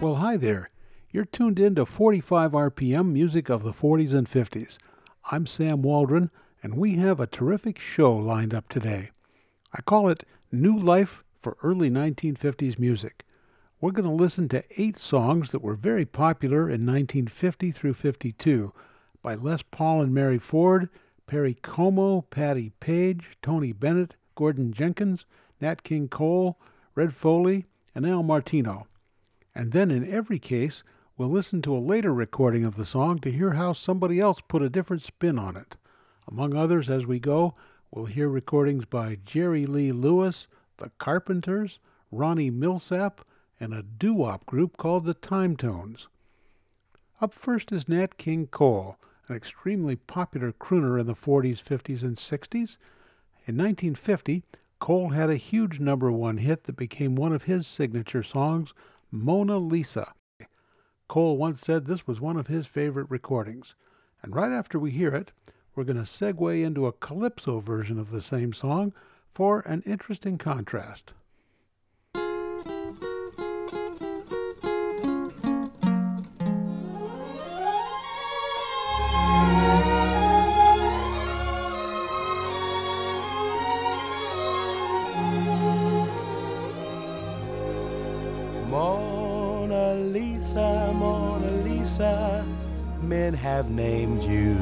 Well, hi there. You're tuned in to 45 RPM music of the 40s and 50s. I'm Sam Waldron, and we have a terrific show lined up today. I call it New Life for Early 1950s Music. We're going to listen to eight songs that were very popular in 1950 through 52 by Les Paul and Mary Ford, Perry Como, Patti Page, Tony Bennett, Gordon Jenkins, Nat King Cole, Red Foley, and Al Martino. And then in every case, we'll listen to a later recording of the song to hear how somebody else put a different spin on it. Among others, as we go, we'll hear recordings by Jerry Lee Lewis, the Carpenters, Ronnie Milsap, and a doo-wop group called the Time Tones. Up first is Nat King Cole, an extremely popular crooner in the 40s, 50s, and 60s. In 1950, Cole had a huge number one hit that became one of his signature songs, Mona Lisa. Cole once said this was one of his favorite recordings. And right after we hear it, we're going to segue into a calypso version of the same song for an interesting contrast. Have named you.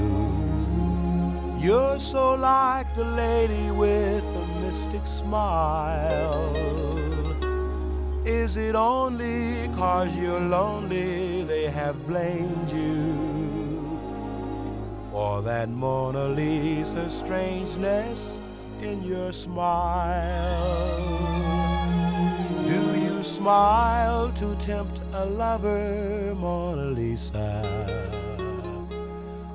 You're so like the lady with a mystic smile. Is it only cause you're lonely they have blamed you for that Mona Lisa strangeness in your smile? Do you smile to tempt a lover, Mona Lisa?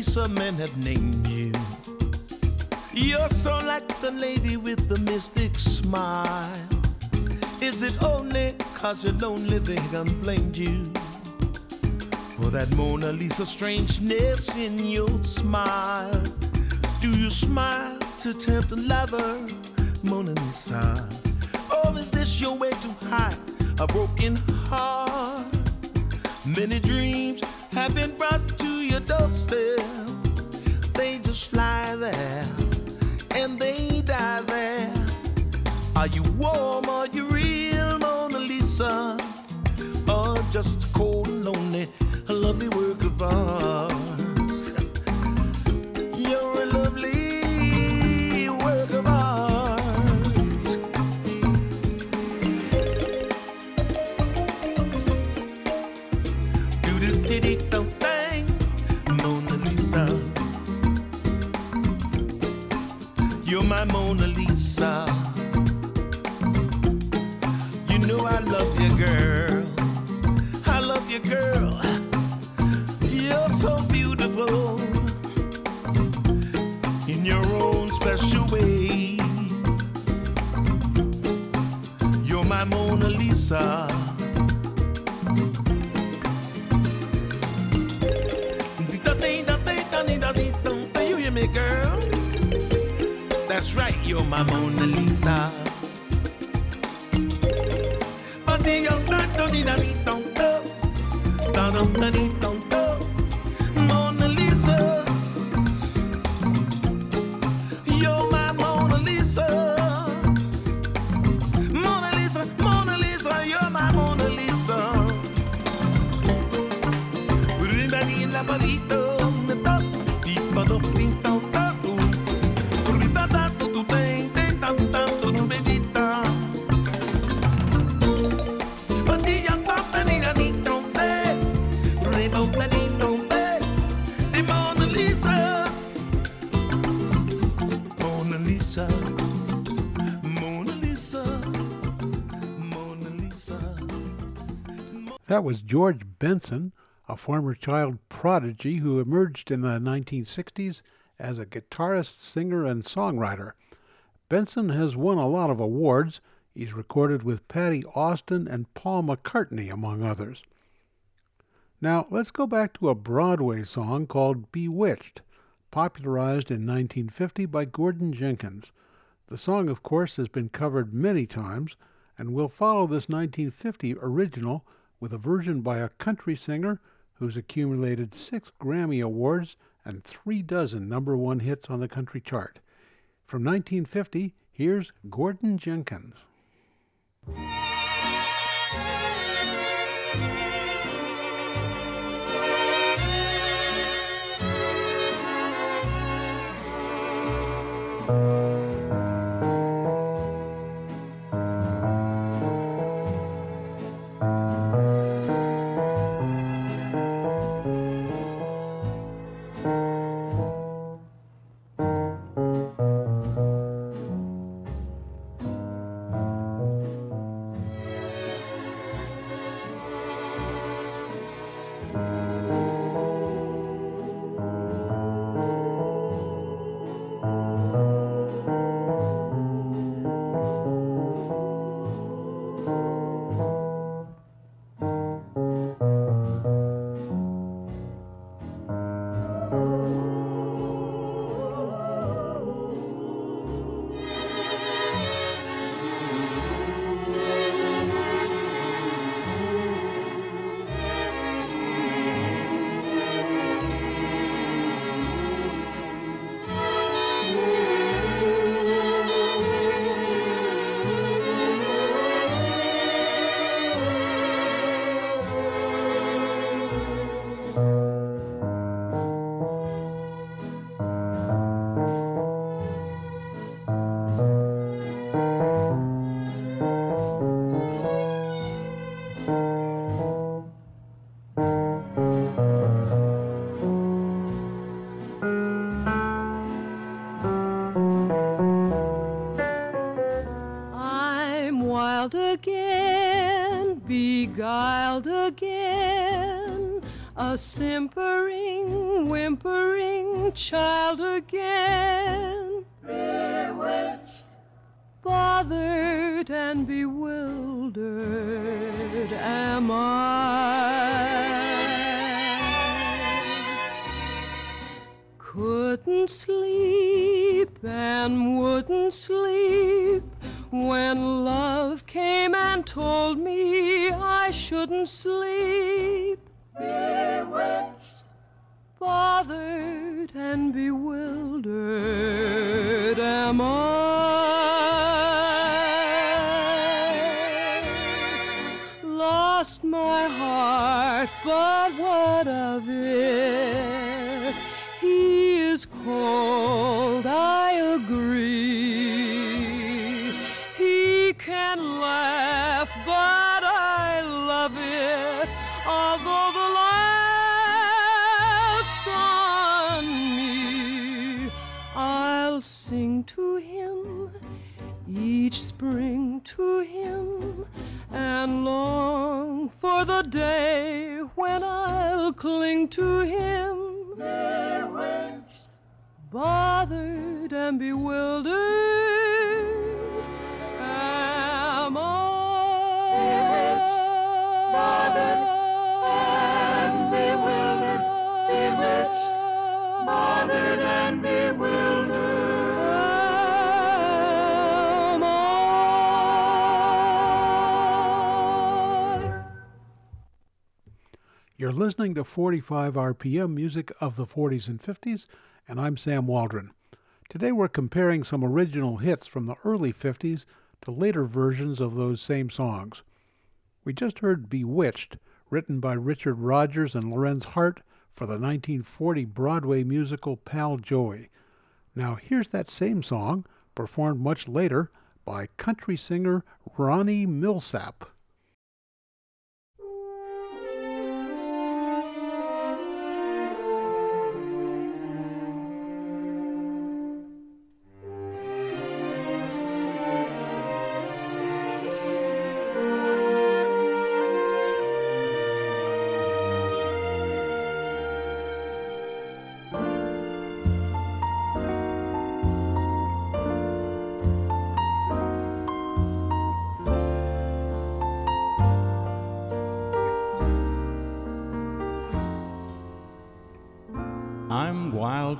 Lisa, men have named you. You're so like the lady with the mystic smile. Is it only cause you're lonely they can blame you? For that Mona Lisa strangeness in your smile. Do you smile to tempt a lover, Mona Lisa? Or is this your way to hide a broken heart? Many dreams have been brought to your doorstep. That's right, you're my Mona Lisa. That was George Benson, a former child prodigy who emerged in the 1960s as a guitarist, singer, and songwriter. Benson has won a lot of awards. He's recorded with Patti Austin and Paul McCartney, among others. Now, let's go back to a Broadway song called Bewitched, popularized in 1950 by Gordon Jenkins. The song, of course, has been covered many times, and we'll follow this 1950 original with a version by a country singer who's accumulated six Grammy Awards and three dozen number one hits on the country chart. From 1950, here's Gordon Jenkins. A simpering, whimpering child again. Bewitched. Bothered and bewildered am I. Couldn't sleep and wouldn't sleep when love came and told me I shouldn't sleep. To him each spring to him and long for the day when I'll cling to him. Bothered and bewildered am I. Bothered and bewildered, bewitched, bothered and bewildered. You're listening to 45 RPM music of the 40s and 50s, and I'm Sam Waldron. Today we're comparing some original hits from the early 50s to later versions of those same songs. We just heard Bewitched, written by Richard Rodgers and Lorenz Hart for the 1940 Broadway musical Pal Joey. Now here's that same song, performed much later by country singer Ronnie Milsap.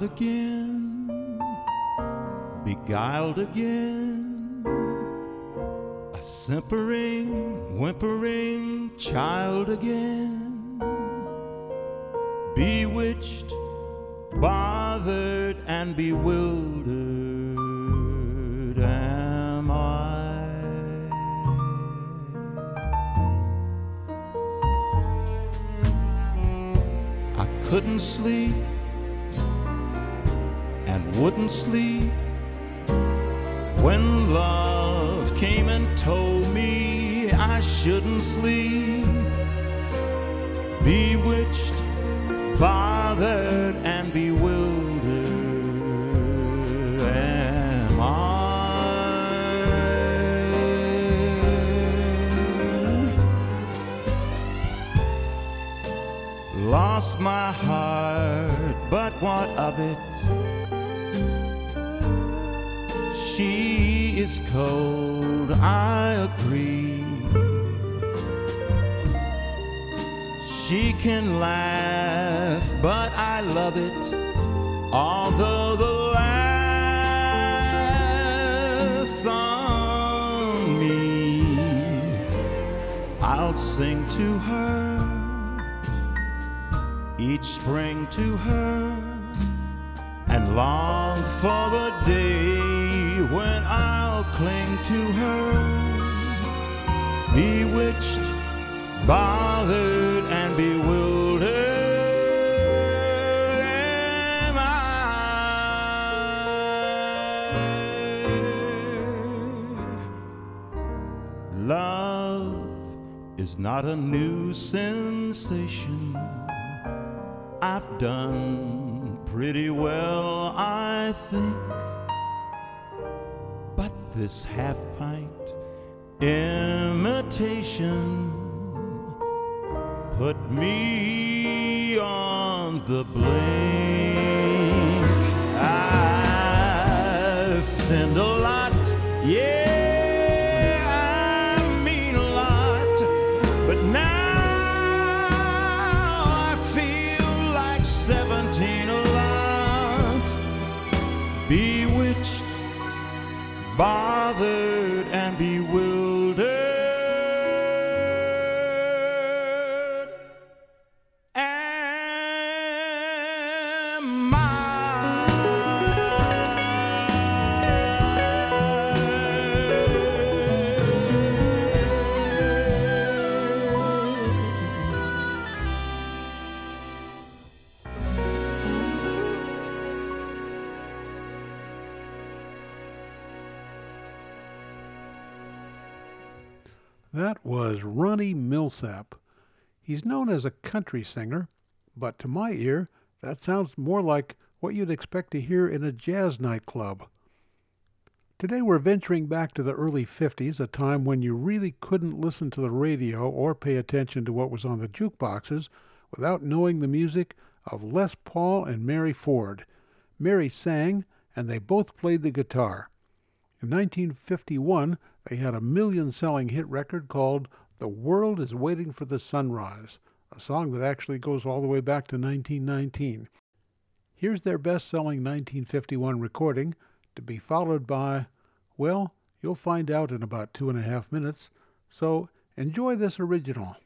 I'm again, beguiled again, a simpering, whimpering child again, bewitched, bothered, and bewildered am I. I couldn't sleep and wouldn't sleep when love came and told me I shouldn't sleep. Bewitched, bothered, and bewildered am I. Lost my heart, but what of it? She is cold, I agree. She can laugh, but I love it. Although the laugh's on me, I'll sing to her each spring to her and long for the day when I'll cling to her bewitched bothered and bewildered am I love is not a new sensation I've done pretty well, I think. This half pint imitation put me on the blink. I've sinned a lot, yeah, Milsap. He's known as a country singer, but to my ear, that sounds more like what you'd expect to hear in a jazz nightclub. Today we're venturing back to the early 50s, a time when you really couldn't listen to the radio or pay attention to what was on the jukeboxes without knowing the music of Les Paul and Mary Ford. Mary sang, and they both played the guitar. In 1951, they had a million selling hit record called The World is Waiting for the Sunrise, a song that actually goes all the way back to 1919. Here's their best selling 1951 recording, to be followed by, well, you'll find out in about two and a half minutes, so enjoy this original.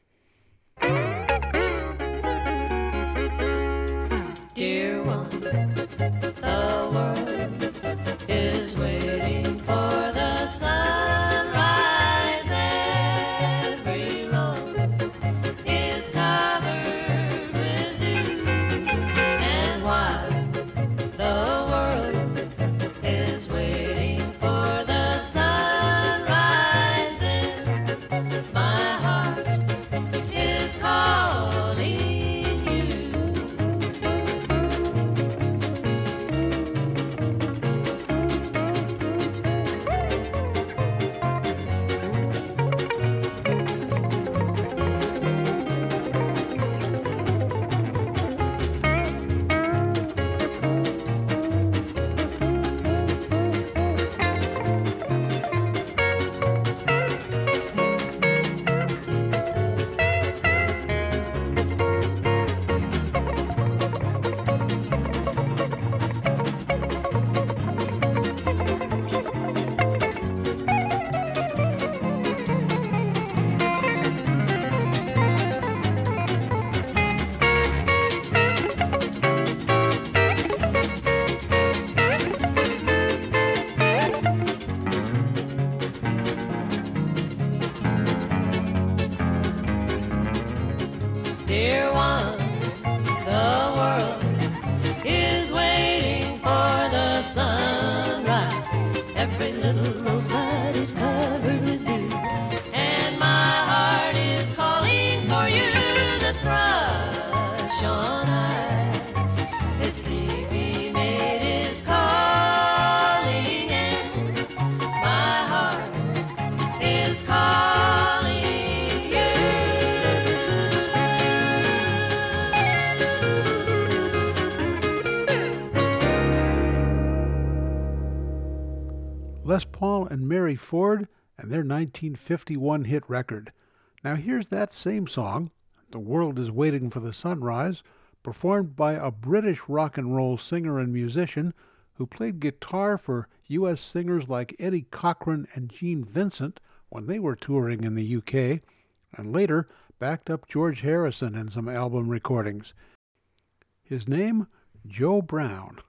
Mary Ford and their 1951 hit record. Now here's that same song, The World is Waiting for the Sunrise, performed by a British rock and roll singer and musician who played guitar for U.S. singers like Eddie Cochran and Gene Vincent when they were touring in the UK, and later backed up George Harrison in some album recordings. His name, Joe Brown.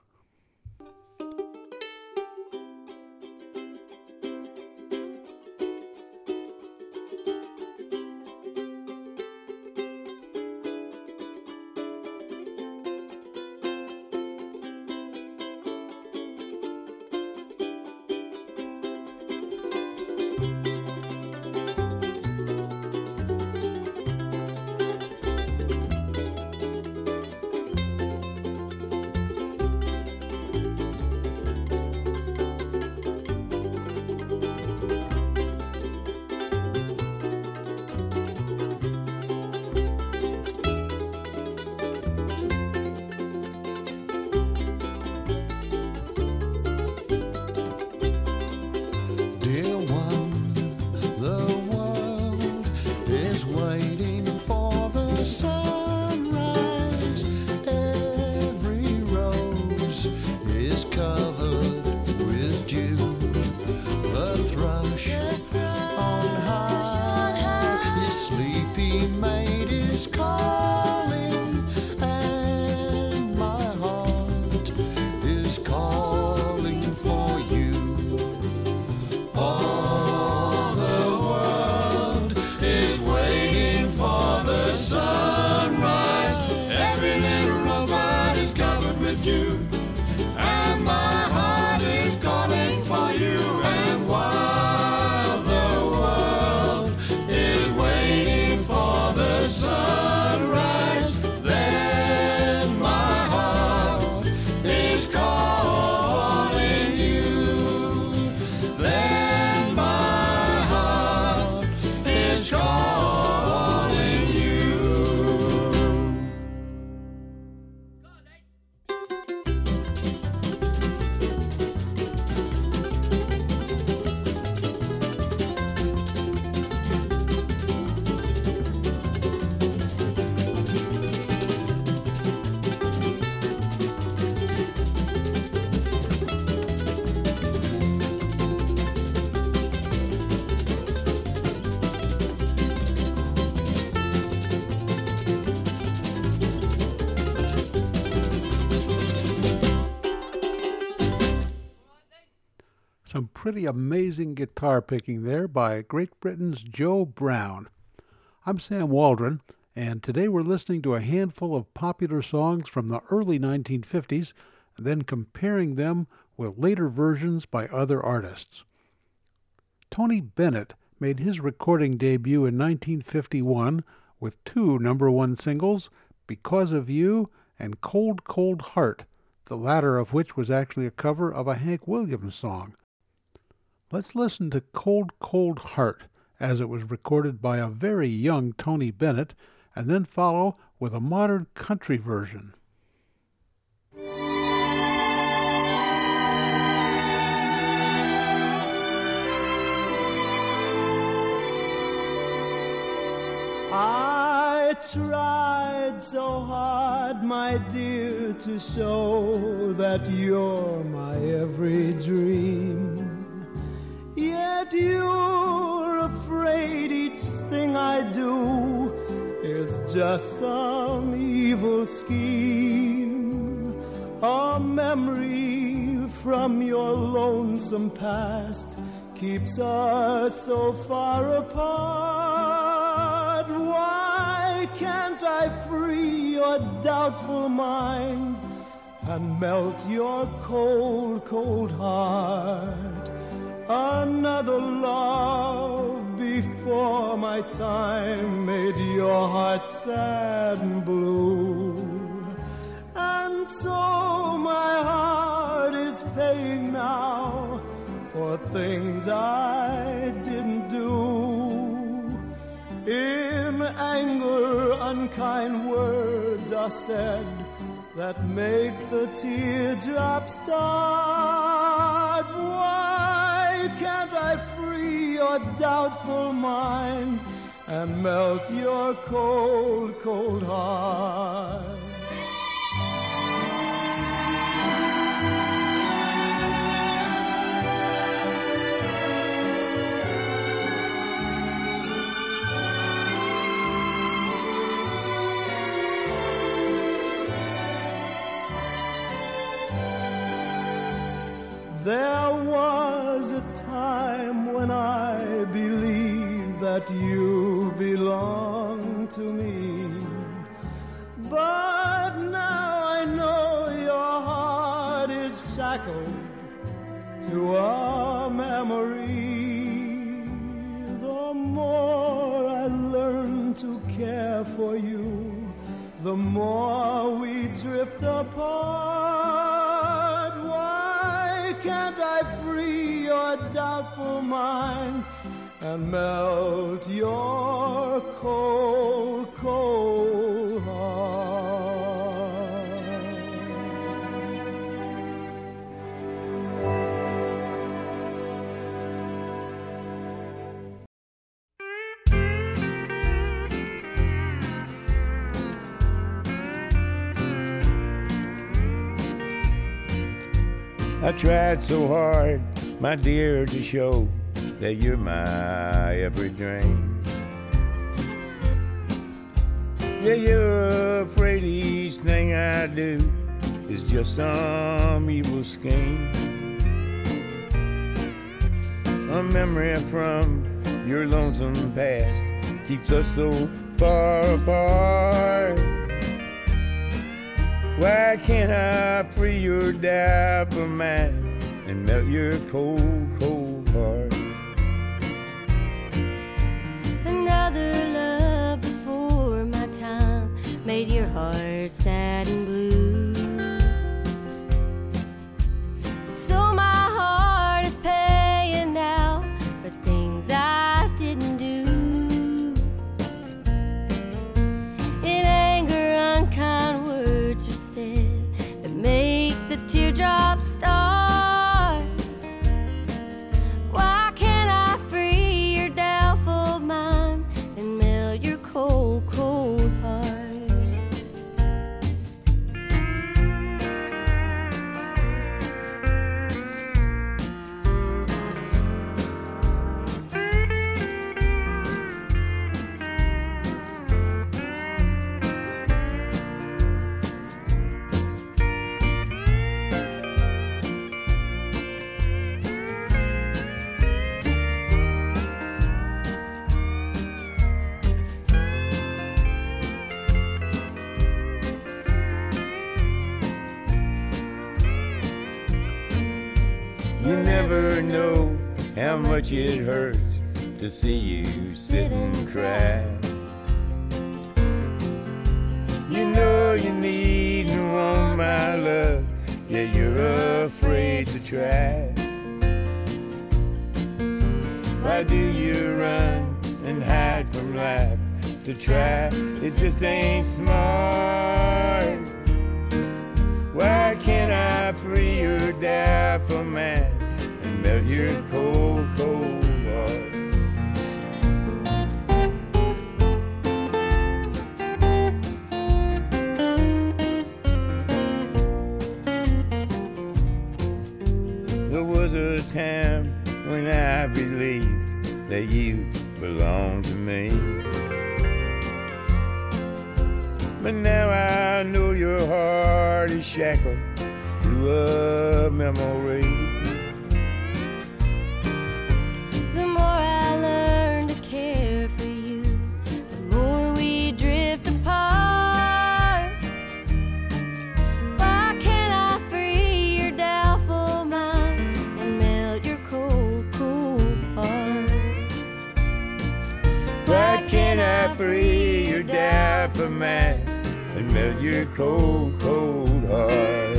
Pretty amazing guitar picking there by Great Britain's Joe Brown. I'm Sam Waldron, and today we're listening to a handful of popular songs from the early 1950s and then comparing them with later versions by other artists. Tony Bennett made his recording debut in 1951 with two number one singles, Because of You and Cold Cold Heart, the latter of which was actually a cover of a Hank Williams song. Let's listen to Cold Cold Heart as it was recorded by a very young Tony Bennett and then follow with a modern country version. I tried so hard, my dear, to show that you're my every dream. Yet you're afraid each thing I do is just some evil scheme. A memory from your lonesome past keeps us so far apart. Why can't I free your doubtful mind and melt your cold, cold heart? Another love before my time made your heart sad and blue. And so my heart is paying now for things I didn't do. In anger, unkind words are said that make the teardrops start. Why can't I free your doubtful mind and melt your cold, cold heart? There when I believed that you belonged to me. But now I know your heart is shackled to a memory. The more I learn to care for you, the more we drift apart. Why can't I free your doubtful mind and melt your cold, cold heart? I tried so hard, my dear, to show that you're my every dream. Yeah, you're afraid each thing I do is just some evil scheme. A memory from your lonesome past keeps us so far apart. Why can't I free your doubtful mind and melt your cold, cold heart? Another love before my time made your heart sad and blue. How much it hurts to see you sit and cry. You know you need and want my love, yet you're afraid to try. Why do you run and hide from life to try? It just ain't smart. Why can't I free your for man your cold, cold heart? There was a time when I believed that you belonged to me. But now I know your heart is shackled to a memory. Free your doubt for and melt your cold, cold heart?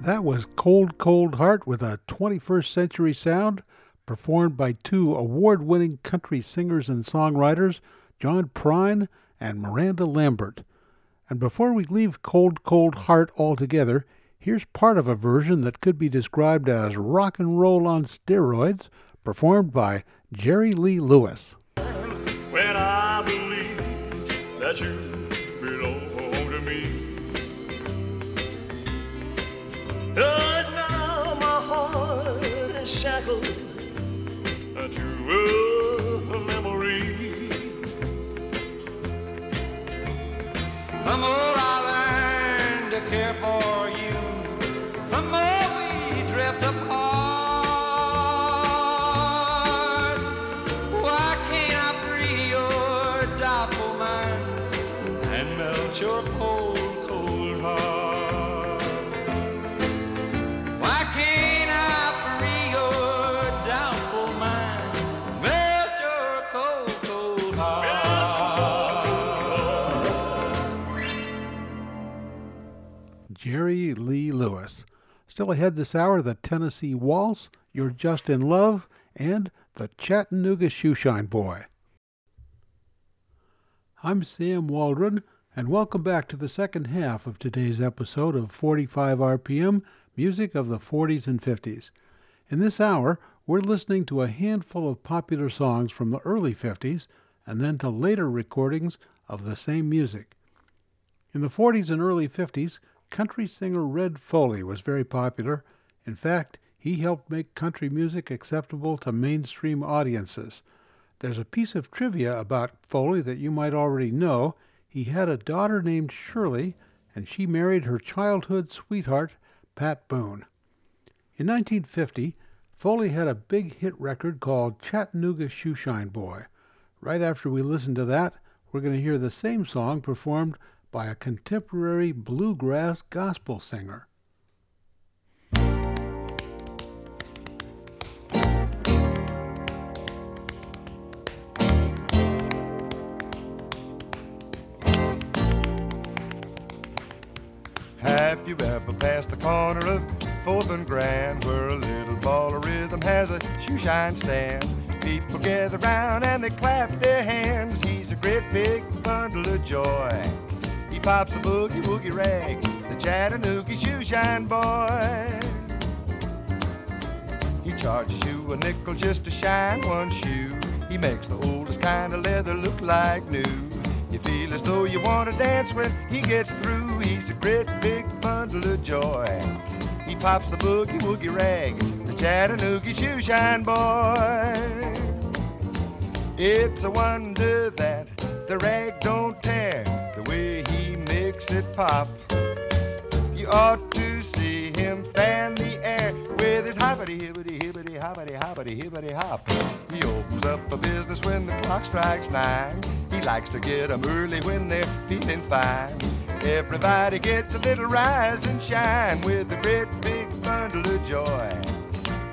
That was Cold Cold Heart with a 21st century sound, performed by two award winning country singers and songwriters, John Prine and Miranda Lambert. And before we leave Cold Cold Heart altogether, here's part of a version that could be described as rock and roll on steroids, performed by Jerry Lee Lewis. when I believed that you belong to me. Now my heart is shackled to Still ahead this hour, the Tennessee Waltz, You're Just in Love, and the Chattanooga Shoeshine Boy. I'm Sam Waldron, and welcome back to the second half of today's episode of 45 RPM Music of the 40s and 50s. In this hour, we're listening to a handful of popular songs from the early 50s and then to later recordings of the same music. In the 40s and early 50s, country singer Red Foley was very popular. In fact, he helped make country music acceptable to mainstream audiences. There's a piece of trivia about Foley that you might already know. He had a daughter named Shirley, and she married her childhood sweetheart, Pat Boone. In 1950, Foley had a big hit record called Chattanooga Shoeshine Boy. Right after we listen to that, we're going to hear the same song performed by a contemporary bluegrass gospel singer. Have you ever passed the corner of Fourth and Grand where a little ball of rhythm has a shoe shine stand? People gather round and they clap their hands. He's a great big bundle of joy. He pops a boogie woogie rag, the Chattanooga shoe shine boy. He charges you a nickel just to shine one shoe. He makes the oldest kind of leather look like new. You feel as though you want to dance when he gets through. He's a great big bundle of joy. He pops the boogie woogie rag, the Chattanooga shoe shine boy. It's a wonder that the rag don't tear the it pop. You ought to see him fan the air with his hoppity hibbity hibbity hoppity hoppity hibbity hop. He opens up a business when the clock strikes nine. He likes to get 'em early when they're feeling fine. Everybody gets a little rise and shine with a great big bundle of joy.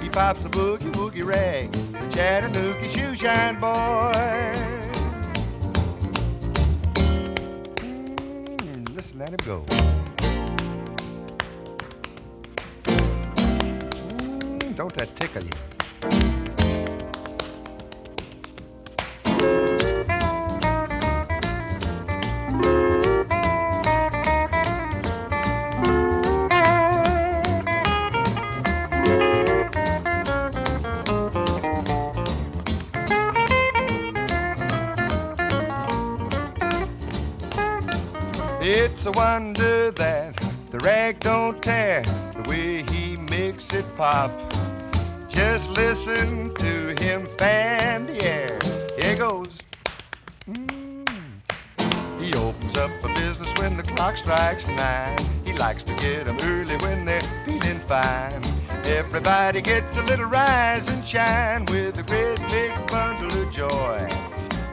He pops the boogie woogie rag, the Chattanooga shoe shine boy. Let him go. Mm, don't that tickle you? It's a wonder that the rag don't tear the way he makes it pop. Just listen to him fan the air. Here goes. Mm. He opens up a business when the clock strikes nine. He likes to get 'em early when they're feeling fine. Everybody gets a little rise and shine with a great big bundle of joy.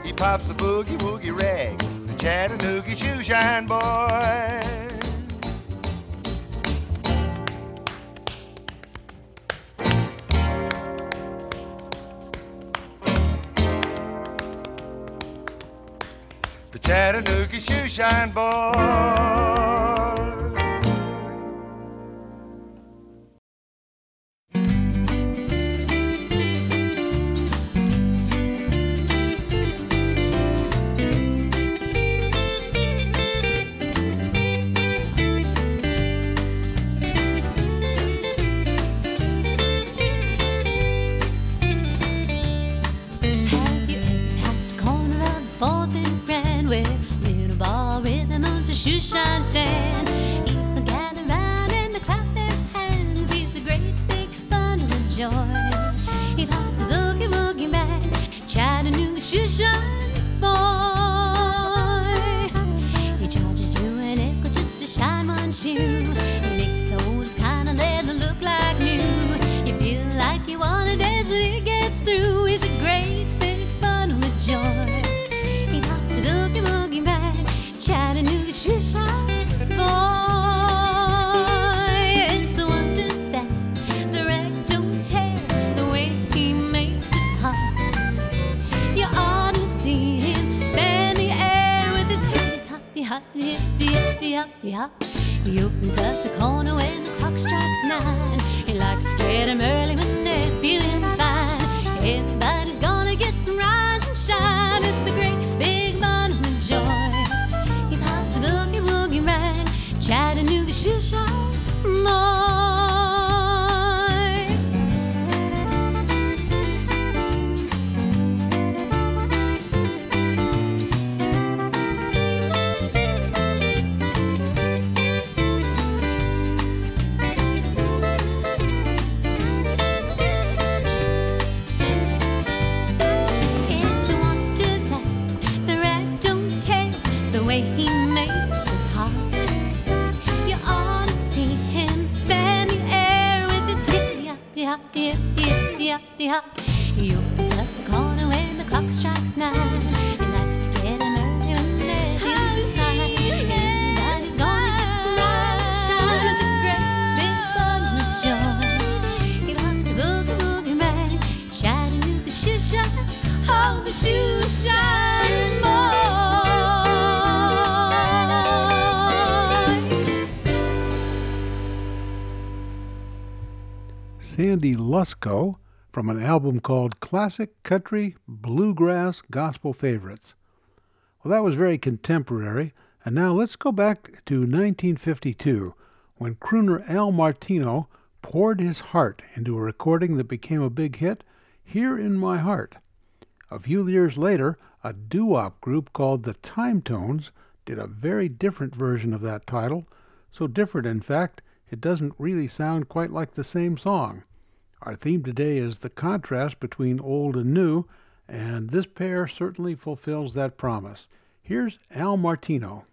He pops the boogie woogie rag, Chattanooga shoe shine boy. The Chattanooga shoe shine boy. Hippy. He opens up the corner From an album called Classic Country Bluegrass Gospel Favorites. Well, that was very contemporary, and now let's go back to 1952 when crooner Al Martino poured his heart into a recording that became a big hit, Here in My Heart. A few years later, a doo wop group called the Time Tones did a very different version of that title, so different, in fact, it doesn't really sound quite like the same song. Our theme today is the contrast between old and new, and this pair certainly fulfills that promise. Here's Al Martino.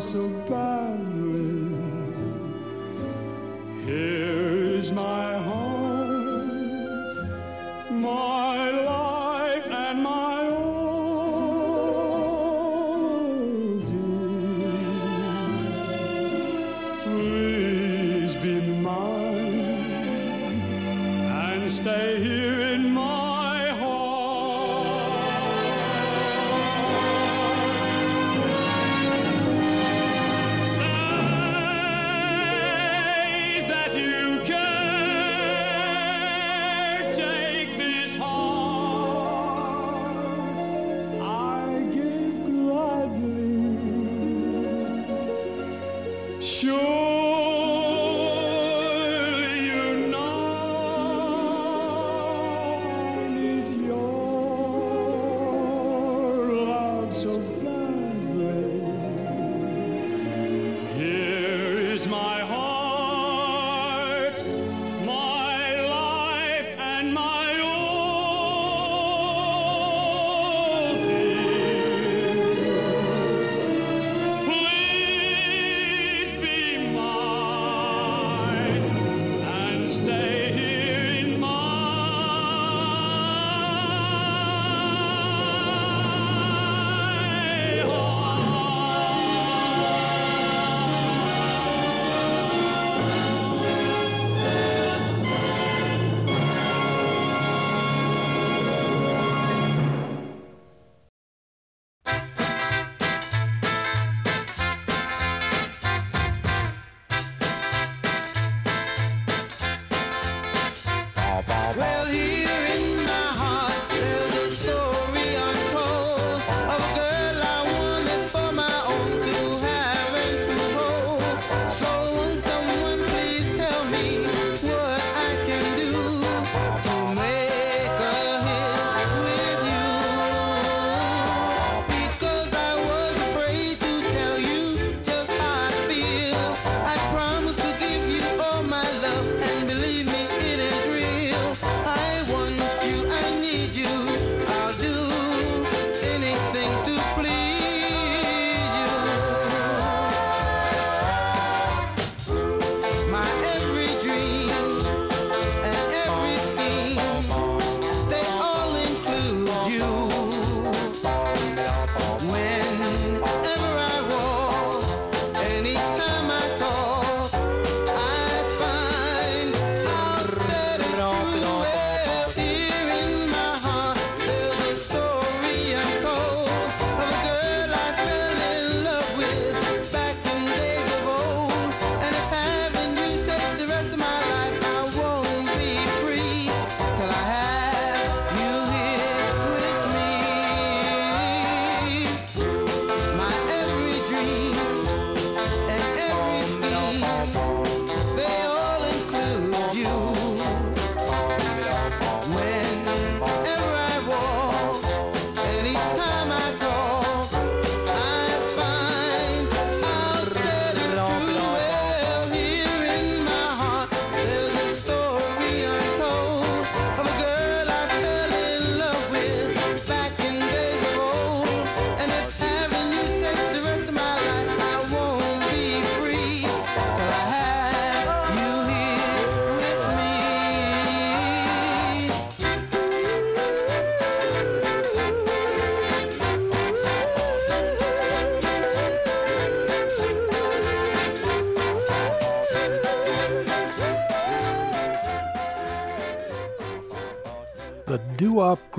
So badly.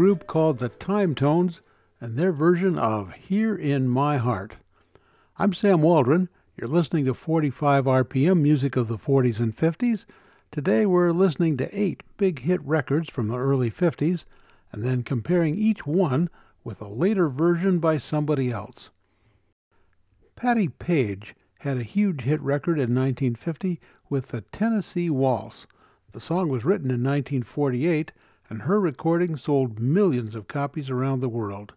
Group called the Time Tones and their version of Here in My Heart. I'm Sam Waldron. You're listening to 45 RPM music of the 40s and 50s. Today we're listening to eight big hit records from the early 50s and then comparing each one with a later version by somebody else. Patti Page had a huge hit record in 1950 with the Tennessee Waltz. The song was written in 1948 and her recording sold millions of copies around the world.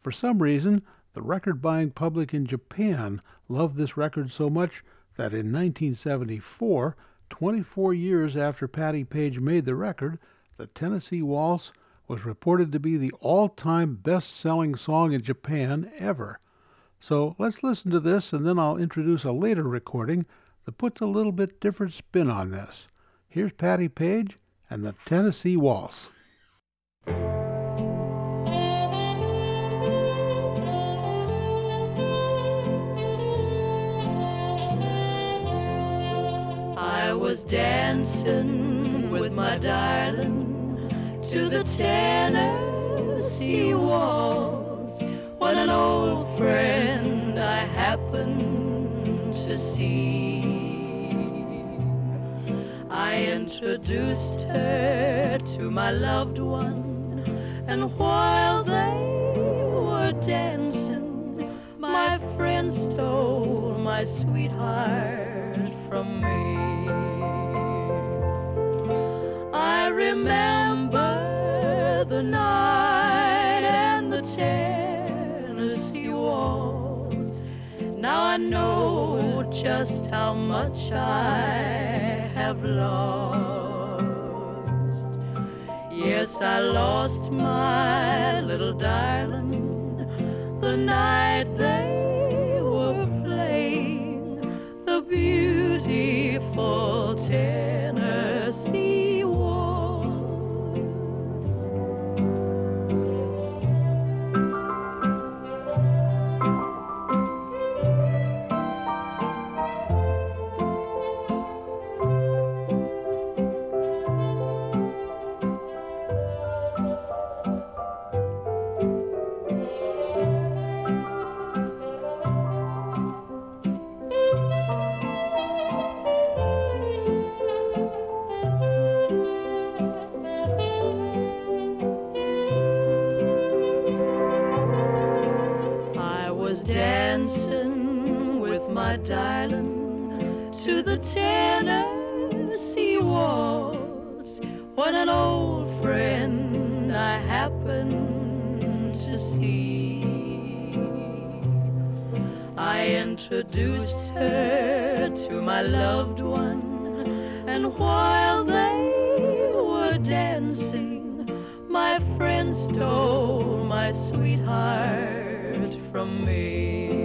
For some reason, the record buying public in Japan loved this record so much that in 1974, 24 years after Patti Page made the record, the Tennessee Waltz was reported to be the all time best selling song in Japan ever. So let's listen to this and then I'll introduce a later recording that puts a little bit different spin on this. Here's Patti Page and the Tennessee Waltz. I was dancing with my darling to the Tennessee waltz when an old friend I happened to see. I introduced her to my loved one, and while they were dancing, my friend stole my sweetheart from me. I remember the night and the Tennessee waltz. Now I know just how much I have lost. Yes, I lost my little darling the night they were playing the beautiful Tennessee Tennessee waltz when an old friend I happened to see. I introduced her to my loved one, and while they were dancing, my friend stole my sweetheart from me.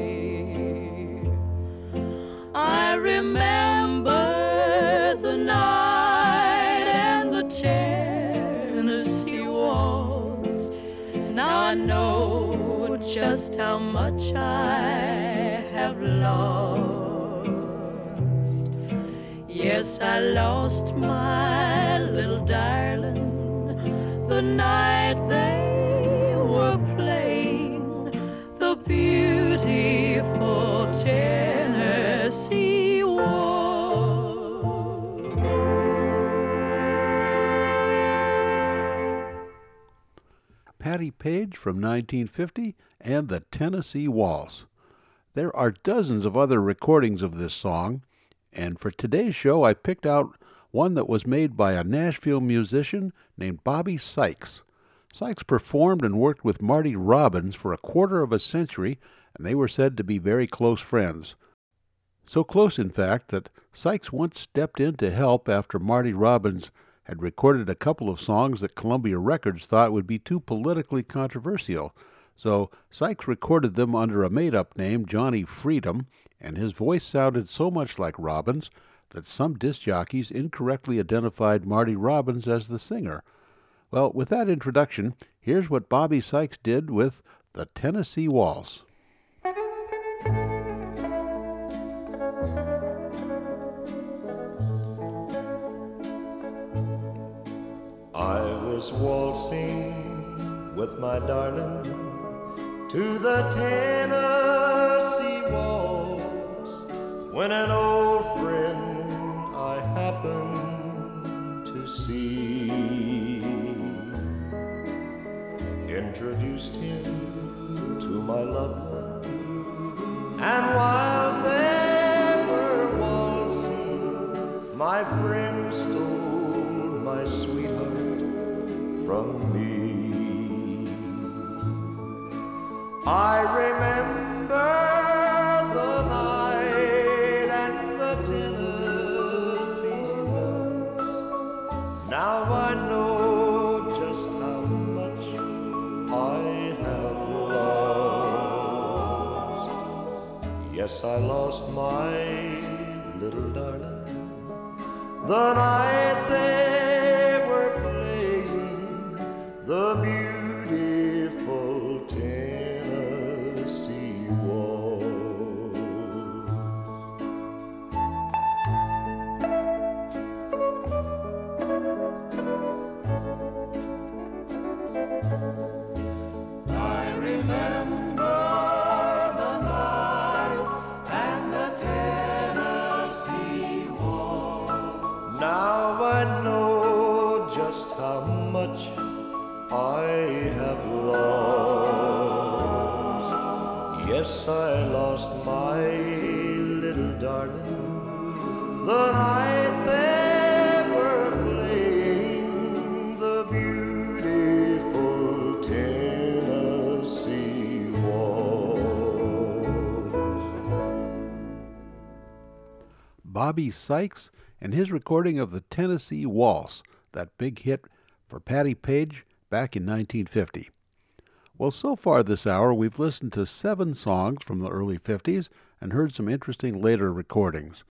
Just how much I have lost. Yes, I lost my little darling the night they were playing the beautiful Tennessee waltz. Patti Page from 1950 and the Tennessee Waltz. There are dozens of other recordings of this song, and for today's show I picked out one that was made by a Nashville musician named Bobby Sykes. Sykes performed and worked with Marty Robbins for a quarter of a century, and they were said to be very close friends. So close, in fact, that Sykes once stepped in to help after Marty Robbins had recorded a couple of songs that Columbia Records thought would be too politically controversial. So Sykes recorded them under a made up name, Johnny Freedom, and his voice sounded so much like Robbins that some disc jockeys incorrectly identified Marty Robbins as the singer. Well, with that introduction, here's what Bobby Sykes did with the Tennessee Waltz. I was waltzing with my darling to the Tennessee waltz when an old friend I happened to see. Introduced him to my loved one, and while they were waltzing, my friend I lost my little darling. The night Bobby Sykes and his recording of the Tennessee Waltz, that big hit for Patti Page back in 1950. Well, so far this hour, we've listened to seven songs from the early 50s and heard some interesting later recordings.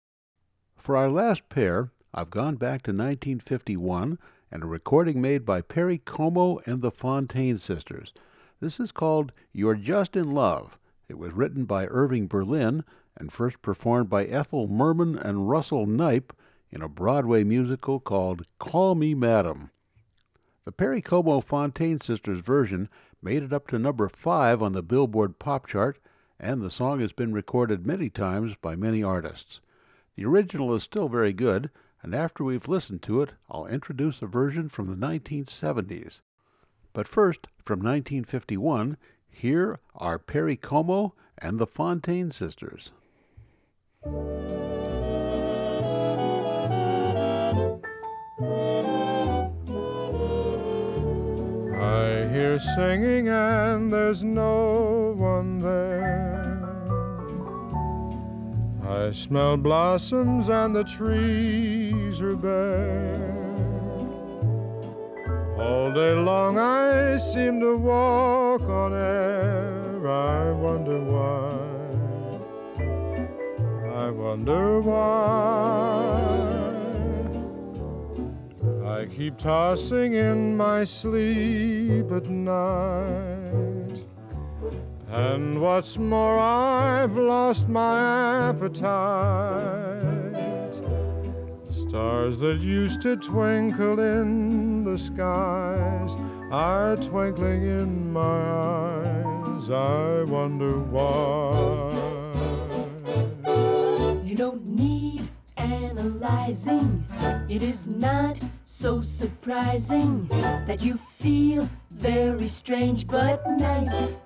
For our last pair, I've gone back to 1951 and a recording made by Perry Como and the Fontane Sisters. This is called You're Just in Love. It was written by Irving Berlin and first performed by Ethel Merman and Russell Nype in a Broadway musical called Call Me Madam. The Perry Como Fontane Sisters version made it up to number five on the Billboard Pop Chart, and the song has been recorded many times by many artists. The original is still very good, and after we've listened to it, I'll introduce a version from the 1970s. But first, from 1951, here are Perry Como and the Fontane Sisters. I hear singing and there's no one there. I smell blossoms and the trees are bare. All day long I seem to walk on air. I wonder why. I wonder why. I keep tossing in my sleep at night. And what's more, I've lost my appetite. Stars that used to twinkle in the skies are twinkling in my eyes. I wonder why. Need analyzing. It is not so surprising that you feel very strange but nice.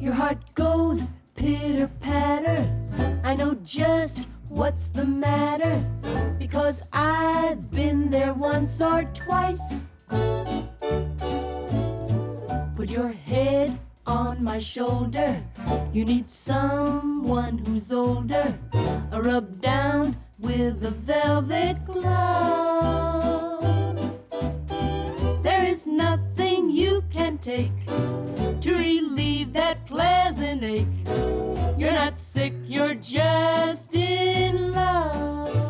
Your heart goes pitter patter. I know just what's the matter because I've been there once or twice. Put your head on my shoulder. You need someone who's older. A rub down with a velvet glove. There is nothing you can take to relieve that pleasant ache. You're not sick, you're just in love.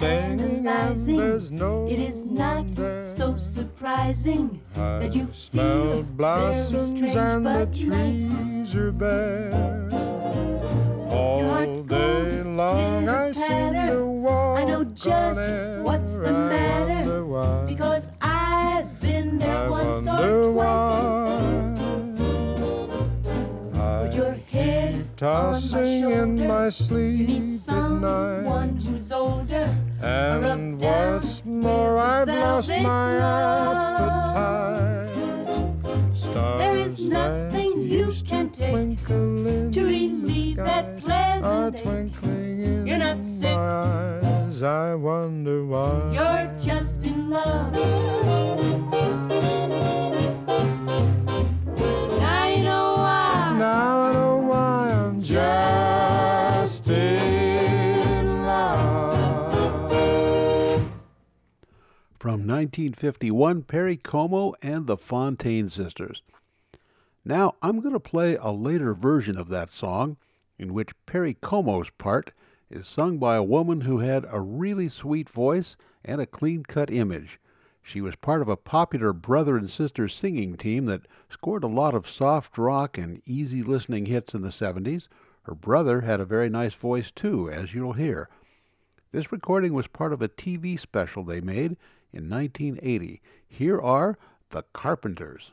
there's no it is not so surprising I that you feel blossoms strange, and the trees nice. are bare. All day long I seem to walk. I know just what's the matter because I've been there I once or twice. Your head tossing my in my sleep. You need someone who's older. And what's more, I've lost my appetite. 1951, Perry Como and the Fontane Sisters. Now, I'm going to play a later version of that song, in which Perry Como's part is sung by a woman who had a really sweet voice and a clean cut image. She was part of a popular brother and sister singing team that scored a lot of soft rock and easy listening hits in the 70s. Her brother had a very nice voice too, as you'll hear. This recording was part of a TV special they made in 1980. Here are the Carpenters.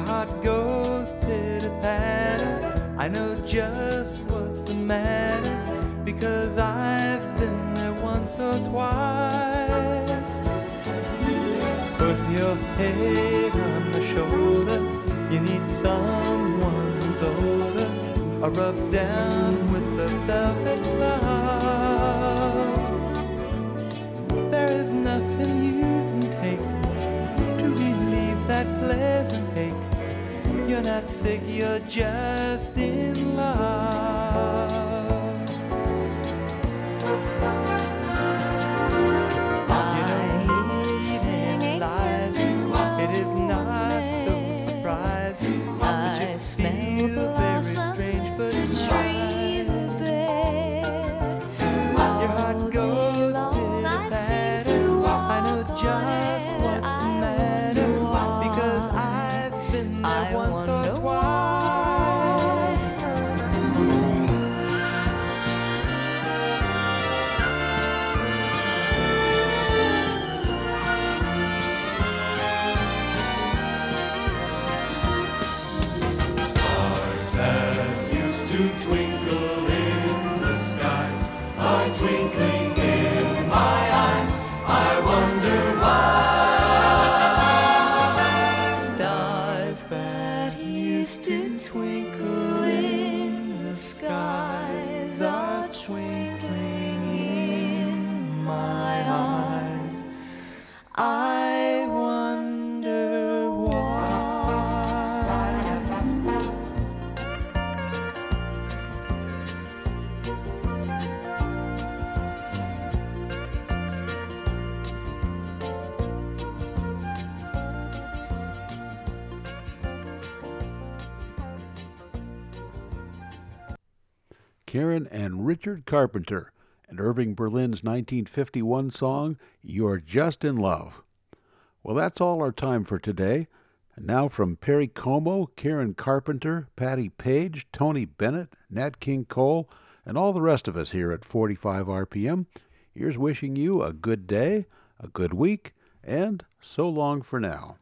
Your heart goes pitter patter. I know just what's the matter because I've been there once or twice. Put your head on my shoulder. You need someone who's older. Or rub down with the velvet glove. Not sick, you're just Karen and Richard Carpenter, and Irving Berlin's 1951 song, You're Just in Love. Well, that's all our time for today. And now from Perry Como, Karen Carpenter, Patti Page, Tony Bennett, Nat King Cole, and all the rest of us here at 45 RPM, here's wishing you a good day, a good week, and so long for now.